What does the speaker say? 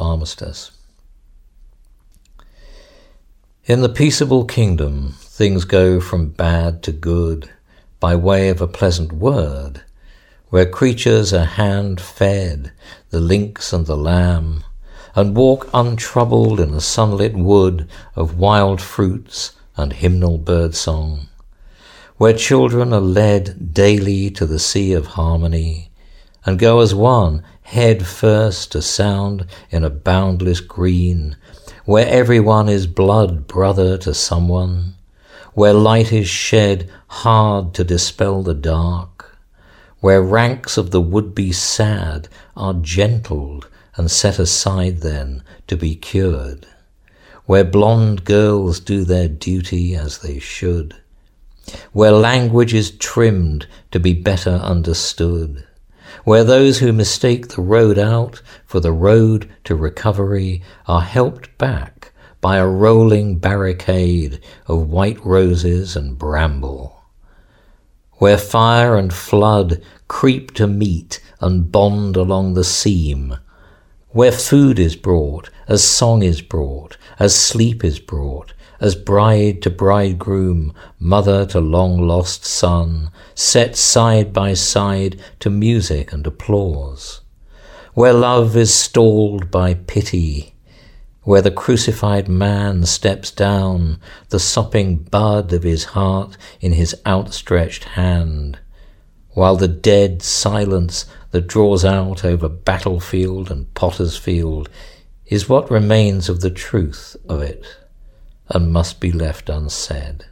armistice. In the peaceable kingdom, things go from bad to good by way of a pleasant word, where creatures are hand fed, the lynx and the lamb, and walk untroubled in the sunlit wood of wild fruits and hymnal bird song, where children are led daily to the sea of harmony, and go as one head first to sound in a boundless green, where everyone is blood brother to someone, where light is shed hard to dispel the dark, where ranks of the would-be sad are gentled and set aside then to be cured, where blonde girls do their duty as they should, where language is trimmed to be better understood, where those who mistake the road out for the road to recovery are helped back by a rolling barricade of white roses and bramble, where fire and flood creep to meet and bond along the seam, where food is brought, as song is brought, as sleep is brought, as bride to bridegroom, mother to long lost son, set side by side to music and applause, where love is stalled by pity, where the crucified man steps down, the sopping bud of his heart in his outstretched hand, while the dead silence that draws out over battlefield and potter's field is what remains of the truth of it and must be left unsaid.